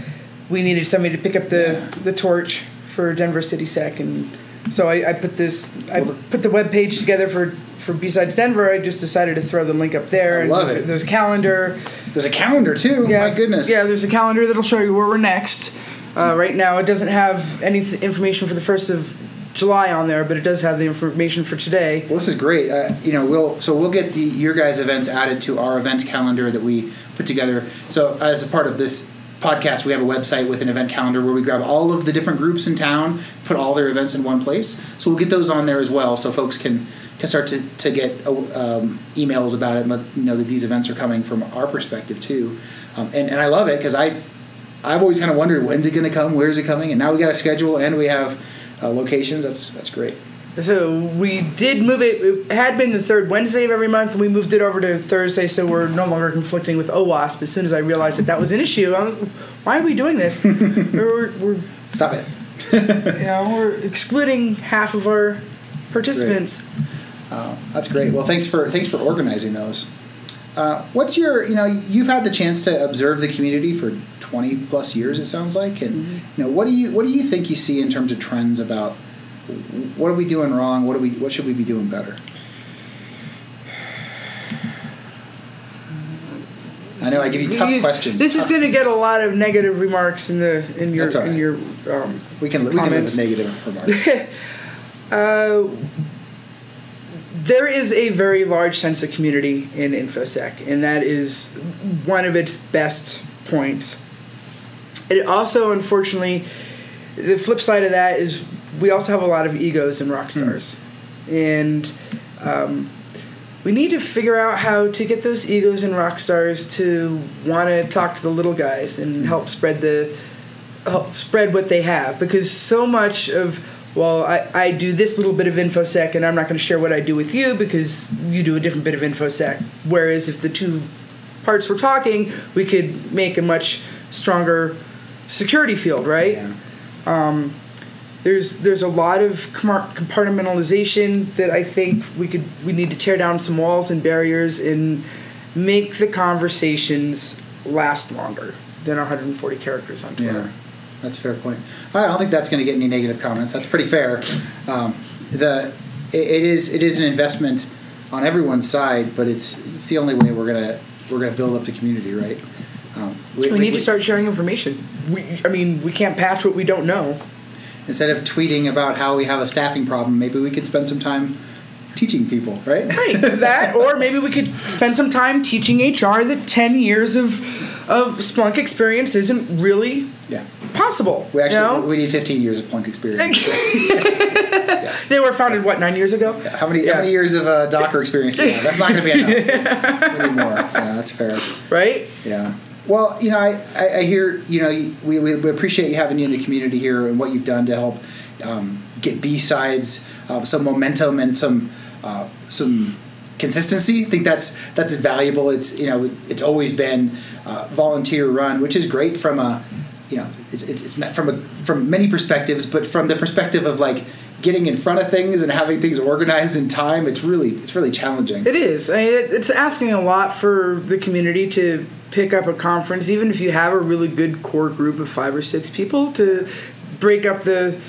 we needed somebody to pick up the Yeah. the torch for Denver City Sec, and so I, I put this I put the web page together for for B-Sides Denver. I just decided to throw the link up there. I and love it. There's a calendar. There's a calendar too. Yeah, my goodness. Yeah, there's a calendar that'll show you where we're next. Uh, right now, it doesn't have any th- information for the first of July on there, but it does have the information for today. well this is great. Uh, you know we'll so we'll get the your guys events added to our event calendar that we put together. So as a part of this podcast we have a website with an event calendar where we grab all of the different groups in town put all their events in one place. So we'll get those on there as well so folks can can start to, to get um, emails about it and let you know that these events are coming from our perspective too um, and, and i love it because i i've always kind of wondered when's it going to come where's it coming and now we got a schedule and we have uh, locations that's that's great So we did move it. It had been the third Wednesday of every month, and we moved it over to Thursday, so we're no longer conflicting with OWASP. As soon as I realized that that was an issue, I'm, why are we doing this? we're, we're, stop it you know, we're excluding half of our participants. Oh, that's great. Well, thanks for thanks for organizing those. Uh, what's your you know you've had the chance to observe the community for twenty plus years it sounds like, and you know what do you what do you think you see in terms of trends about what are we doing wrong? What do we what should we be doing better? I know I give you tough questions. This is going to get a lot of negative remarks in the in your all in your um, we can we can live comments. with negative remarks. Uh, there is a very large sense of community in infosec and that is one of its best points. It also unfortunately the flip side of that is we also have a lot of egos in rock stars. And um, we need to figure out how to get those egos and rock stars to want to talk to the little guys and help spread the help spread what they have because so much of well I, I do this little bit of infosec and i'm not going to share what i do with you because you do a different bit of infosec whereas if the two parts were talking we could make a much stronger security field right Yeah. Um, there's there's a lot of compartmentalization that I think we could we need to tear down some walls and barriers and make the conversations last longer than 140 characters on Twitter. Yeah, that's a fair point. I don't think that's going to get any negative comments. That's pretty fair. Um, the it, it is it is an investment on everyone's side, but it's it's the only way we're gonna we're gonna build up the community, right? Um, We, need to start sharing information. We, I mean, we can't patch what we don't know. instead of tweeting about how we have a staffing problem. Maybe we could spend some time teaching people, right? Right, that, or maybe we could spend some time teaching HR that 10 years of of Splunk experience isn't really. Possible. We actually you know? we need 15 years of Splunk experience. they were founded what nine years ago. How many Yeah. how many years of uh, Docker experience do you have? That's not going to be enough. we need more. Yeah, that's fair. Right? Yeah. Well, you know, I, I, I hear, you know, we, we, we appreciate you having you in the community here and what you've done to help um, get B sides, uh, some momentum and some uh, some consistency. I think that's that's valuable. It's you know it's always been uh, volunteer run, which is great from a you know it's, it's, it's not from a from many perspectives, but from the perspective of like getting in front of things and having things organized in time. It's really it's really challenging. It is. I mean, it, it's asking a lot for the community to pick up a conference, even if you have a really good core group of five or six people to break up the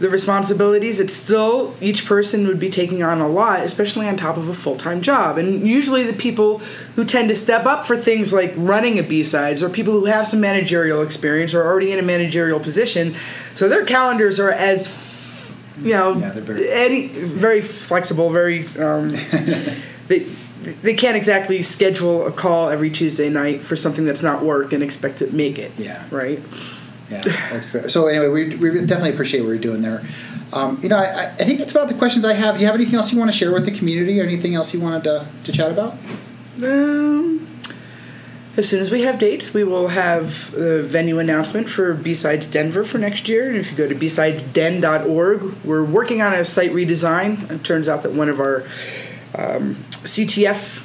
the responsibilities. It's still each person would be taking on a lot, especially on top of a full time job. And usually, the people who tend to step up for things like running a B sides or people who have some managerial experience or are already in a managerial position, so their calendars are as you know Yeah, they're very- any very flexible, very um, they they can't exactly schedule a call every Tuesday night for something that's not work and expect to make it. Yeah. Right. Yeah, that's fair. So anyway, we, we definitely appreciate what you're doing there. Um, you know, I, I think that's about the questions I have. Do you have anything else you want to share with the community, or anything else you wanted to, to chat about? Um, as soon as we have dates, we will have the venue announcement for B-Sides Denver for next year. And if you go to bsidesden.org, we're working on a site redesign. It turns out that one of our um, CTF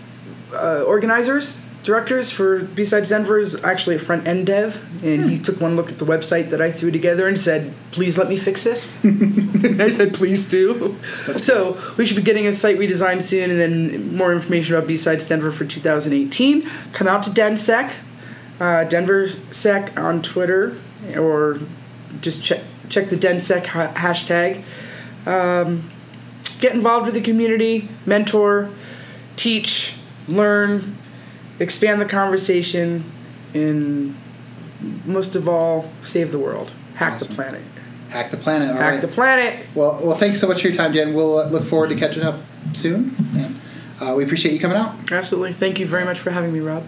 uh, organizers, directors for B-Sides Denver is actually a front end dev. And he took one look at the website that I threw together and said, please let me fix this. I said, please do. So we should be getting a site redesigned soon, and then more information about B-Sides Denver for 2018. Come out to DenSec, uh, Denver Sec on Twitter, or just check check the DenSec ha- hashtag. Um, get involved with the community, mentor, teach, learn, expand the conversation, and most of all, save the world. Hack Awesome. the planet. Hack the planet. All Hack right. the planet. well, well, thanks so much for your time, Jen. We'll uh, look forward to catching up soon. And, uh, we appreciate you coming out. Absolutely. Thank you very much for having me, Rob.